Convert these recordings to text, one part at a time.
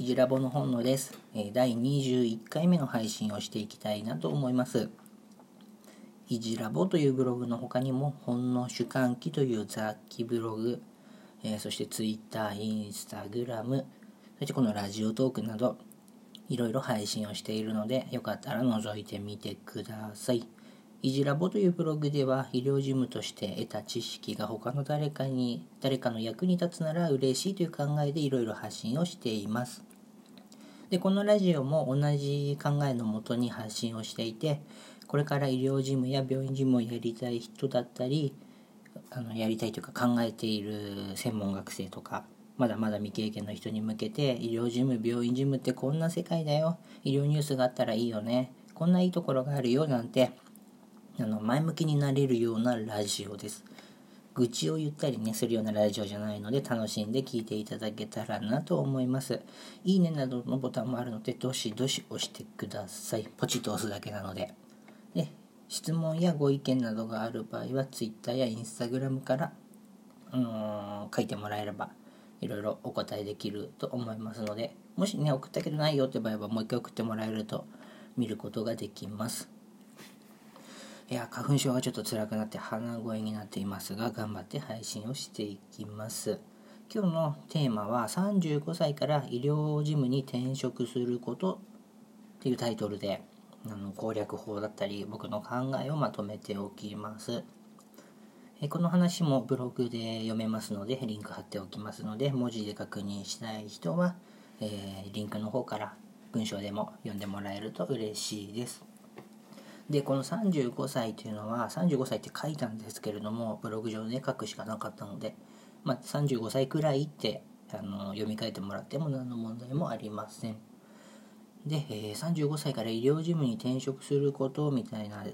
いじラボの本野です。第21回目の配信をしていきたいなと思います。いじラボというブログの他にも、本の主観記という雑記ブログ、そしてツイッター、インスタグラム、そしてこのラジオトークなど、いろいろ配信をしているので、よかったら覗いてみてください。いじラボというブログでは医療事務として得た知識が他の誰かに誰かの役に立つなら嬉しいという考えでいろいろ発信をしていますでこのラジオも同じ考えのもとに発信をしていてこれから医療事務や病院事務をやりたい人だったりあのやりたいというか考えている専門学生とかまだまだ未経験の人に向けて医療事務病院事務ってこんな世界だよ。医療ニュースがあったらいいよね。こんないいところがあるよなんてあの前向きになれるようなラジオです。愚痴を言ったりねするようなラジオじゃないので楽しんで聞いていただけたらなと思います。いいねなどのボタンもあるのでどしどし押してください。ポチッと押すだけなので。で質問やご意見などがある場合は Twitter や Instagram からうーん書いてもらえればいろいろお答えできると思いますのでもしね送ったけどないよって場合はもう一回送ってもらえると見ることができます。いや花粉症がちょっと辛くなって鼻声になっていますが頑張って配信をしていきます。今日のテーマは35歳から医療事務に転職することっていうタイトルであの攻略法だったり僕の考えをまとめておきます。えこの話もブログで読めますのでリンク貼っておきますので文字で確認したい人は、えーリンクの方から文章でも読んでもらえると嬉しいです。でこの35歳というのは35歳って書いたんですけれどもブログ上で書くしかなかったので、まあ、35歳くらいってあの読み替えてもらっても何の問題もありません。で、えー35歳から医療事務に転職することみたいな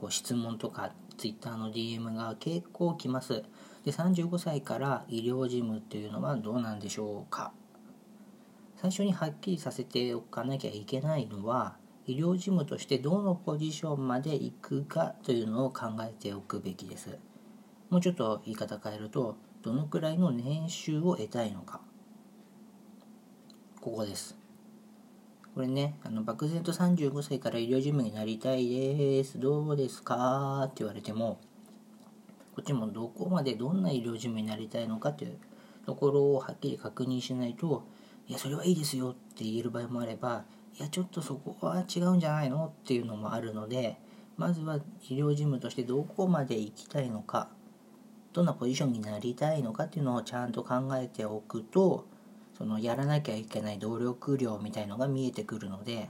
こう質問とか Twitter の DM が結構来ます。で35歳から医療事務っていうのはどうなんでしょうか。最初にはっきりさせておかなきゃいけないのは医療事務としてどのポジションまで行くかというのを考えておくべきです。もうちょっと言い方変えるとどのくらいの年収を得たいのか。ここです。これねあの漠然と35歳から医療事務になりたいです。どうですかって言われてもこっちもどこまでどんな医療事務になりたいのかというところをはっきり確認しないといやそれはいいですよって言える場合もあればいやちょっとそこは違うんじゃないの？っていうのもあるのでまずは医療事務としてどこまで行きたいのかどんなポジションになりたいのかっていうのをちゃんと考えておくとそのやらなきゃいけない努力量みたいのが見えてくるのでや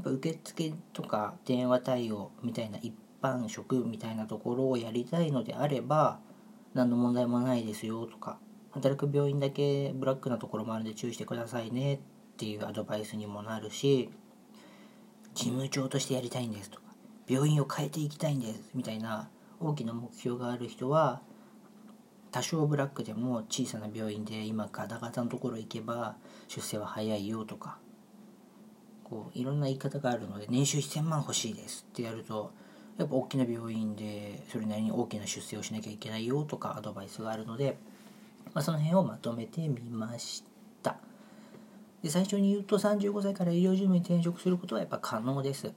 っぱ受付とか電話対応みたいな一般職みたいなところをやりたいのであれば何の問題もないですよとか働く病院だけブラックなところもあるんで注意してくださいねってていうアドバイスにもなるし事務長としてやりたいんですとか病院を変えていきたいんですみたいな大きな目標がある人は多少ブラックでも小さな病院で今ガタガタのところ行けば出世は早いよとかこういろんな言い方があるので年収1000万欲しいですってやるとやっぱ大きな病院でそれなりに大きな出世をしなきゃいけないよとかアドバイスがあるので、まあ、その辺をまとめてみました。で最初に言うと35歳から医療事務に転職することはやっぱ可能です。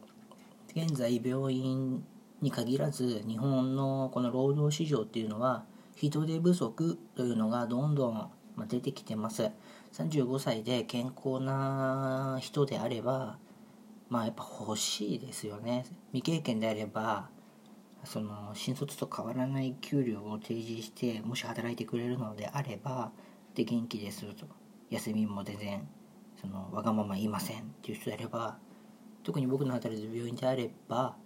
現在病院に限らず日本のこの労働市場っていうのは人手不足というのがどんどん出てきてます。35歳で健康な人であればまあやっぱ欲しいですよね。未経験であればその新卒と変わらない給料を提示してもし働いてくれるのであればで元気ですと。休みも全然そのわがまま言いませんっていう人であれば特に僕の働いてる病院であれば、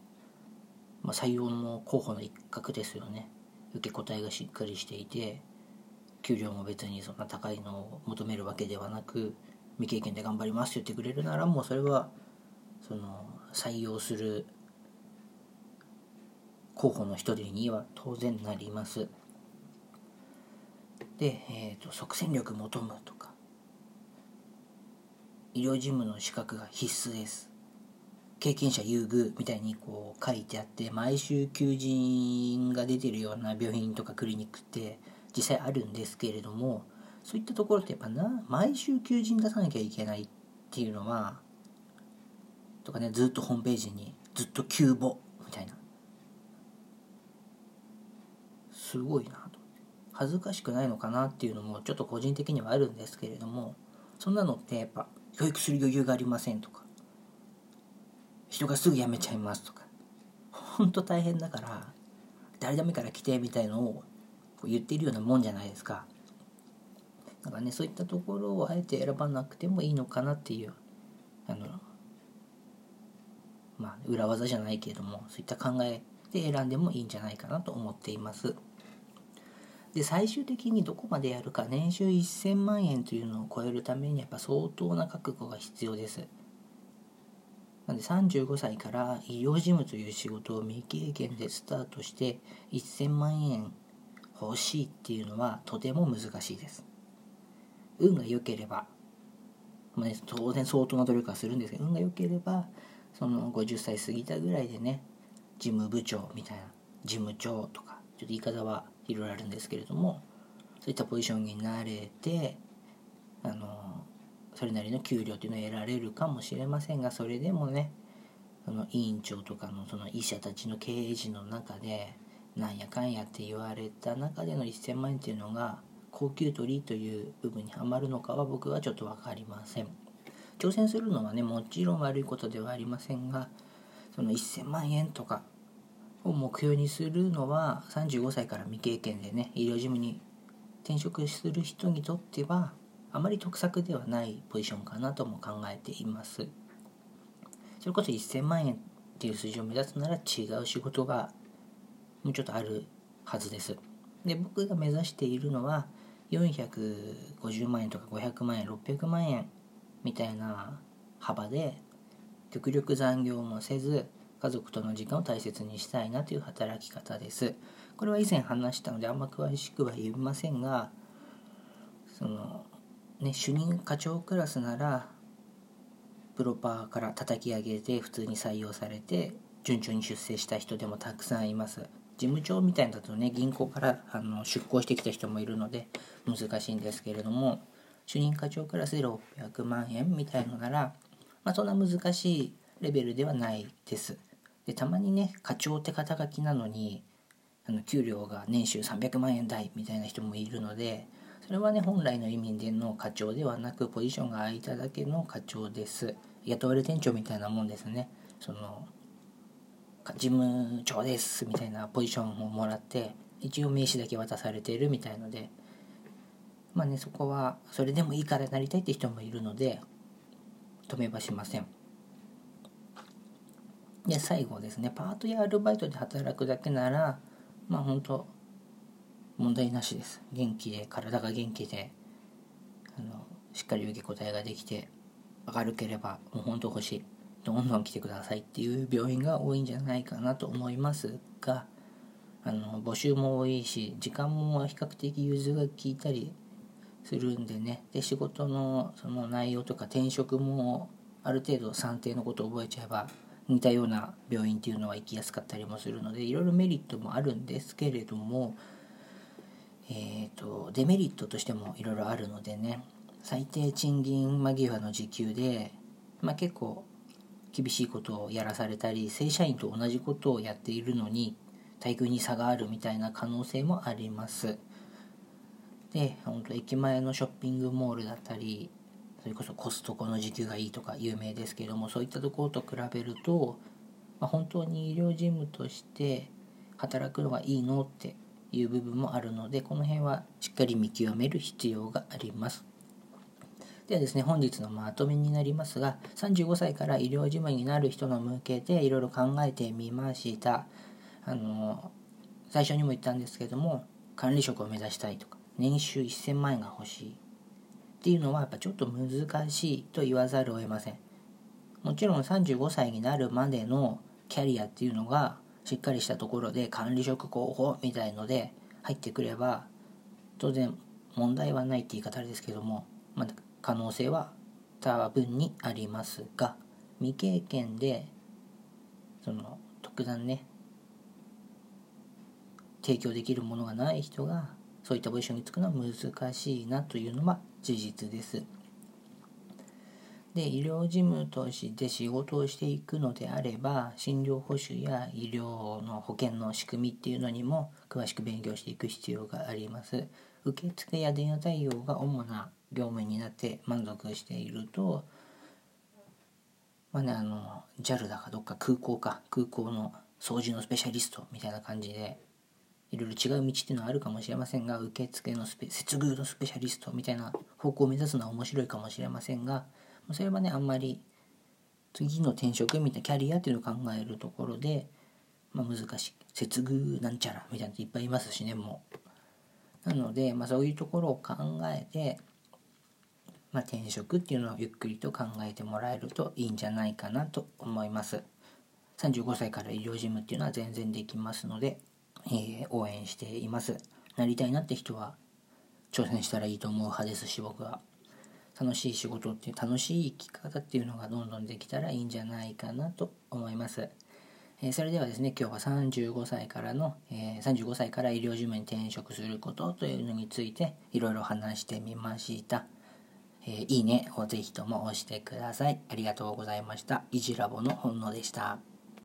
まあ、採用の候補の一角ですよね。受け答えがしっかりしていて給料も別にそんな高いのを求めるわけではなく未経験で頑張りますって言ってくれるならもうそれはその採用する候補の一人には当然なります。で、えーと即戦力求むとか医療事務の資格が必須です。経験者優遇みたいにこう書いてあって毎週求人が出てるような病院とかクリニックって実際あるんですけれどもそういったところってやっぱな毎週求人出さなきゃいけないっていうのはとかねずっとホームページにずっと急募みたいな。すごいなと恥ずかしくないのかなっていうのもちょっと個人的にはあるんですけれどもそんなのってやっぱ教育する余裕がありませんとか。人がすぐ辞めちゃいますとか。ほんと大変だから誰でもいいから来てみたいのを言っているようなもんじゃないですか。だからねそういったところをあえて選ばなくてもいいのかなっていうあのまあ裏技じゃないけれどもそういった考えで選んでもいいんじゃないかなと思っています。で最終的にどこまでやるか年収1000万円というのを超えるためにやっぱ相当な覚悟が必要です。なんで35歳から医療事務という仕事を未経験でスタートして1000万円欲しいっていうのはとても難しいです。運が良ければ、まあね、当然相当な努力はするんですけど運が良ければその50歳過ぎたぐらいでね事務部長みたいな事務長とかちょっと言い方はいろいろあるんですけれどもそういったポジションになれてあのそれなりの給料っていうのを得られるかもしれませんがそれでもねその委員長とかのその医者たちの経営陣の中でなんやかんやって言われた中での1000万円っていうのが高給取りという部分にはまるのかは僕はちょっと分かりません。挑戦するのはねもちろん悪いことではありませんがその1000万円とかを目標にするのは35歳から未経験でね医療事務に転職する人にとってはあまり得策ではないポジションかなとも考えています。それこそ1000万円っていう数字を目指すなら違う仕事がもうちょっとあるはずです。で僕が目指しているのは450万円とか500万円600万円みたいな幅で極力残業もせず家族との時間を大切にしたいなという働き方です。これは以前話したのであんま詳しくは言いませんがそのね主任課長クラスならプロパーから叩き上げて普通に採用されて順調に出世した人でもたくさんいます。事務長みたいだとね銀行からあの出向してきた人もいるので難しいんですけれども主任課長クラスで600万円みたいのなら、まあ、そんな難しいレベルではないです。でたまにね課長って肩書きなのにあの給料が年収300万円台みたいな人もいるのでそれはね本来の意味での課長ではなくポジションが空いただけの課長です。雇われ店長みたいなもんですね。その事務長ですみたいなポジションをもらって一応名刺だけ渡されているみたいのでまあねそこはそれでもいいからなりたいって人もいるので止めはしません。で最後ですね。パートやアルバイトで働くだけならまあ本当問題なしです。元気で体が元気であのしっかり受け答えができて明るければもう本当欲しい。どんどん来てください。っていう病院が多いんじゃないかなと思いますがあの募集も多いし時間も比較的融通が効いたりするんでね。で仕事のその内容とか転職もある程度算定のことを覚えちゃえば似たような病院っていうのは行きやすかったりもするのでいろいろメリットもあるんですけれども、えーと、デメリットとしてもいろいろあるのでね最低賃金間際の時給で、まあ、結構厳しいことをやらされたり正社員と同じことをやっているのに待遇に差があるみたいな可能性もあります。で本当駅前のショッピングモールだったりそれこそコストコの時給がいいとか有名ですけどもそういったところと比べると、まあ、本当に医療事務として働くのがいいのっていう部分もあるのでこの辺はしっかり見極める必要があります。ではですね本日のまとめになりますが35歳から医療事務になる人の向けていろいろ考えてみましたあの最初にも言ったんですけども管理職を目指したいとか年収1000万円が欲しいっていうのはやっぱちょっと難しいと言わざるを得ません。もちろん35歳になるまでのキャリアっていうのがしっかりしたところで管理職候補みたいので入ってくれば当然問題はないって言い方ですけども、まあ、可能性は多分にありますが未経験でその特段ね提供できるものがない人がそういったポジションにつくのは難しいなというのは事実です。で医療事務として仕事をしていくのであれば診療報酬や医療の保険の仕組みっていうのにも詳しく勉強していく必要があります受付や電話対応が主な業務になって満足しているとまあねあの JAL だかどっか空港か空港の掃除のスペシャリストみたいな感じでいろいろ違う道っていうのはあるかもしれませんが受付のスペ接遇のスペシャリストみたいな方向を目指すのは面白いかもしれませんがそれはねあんまり次の転職みたいなキャリアっていうのを考えるところで、まあ、難しい接遇なんちゃらみたいな人いっぱいいますしねもう。なので、まあ、そういうところを考えて、まあ、転職っていうのをゆっくりと考えてもらえるといいんじゃないかなと思います。35歳から医療事務っていうのは全然できますので、えー、応援していますなりたいなって人は挑戦したらいいと思う派ですし僕は。楽しい仕事っていう楽しい生き方っていうのがどんどんできたらいいんじゃないかなと思います。えー、それではですね今日は35歳からの、えー、35歳から医療事務に転職することというのについていろいろ話してみました。えー、いいねをぜひとも押してください。ありがとうございました。いじラボの本能でした。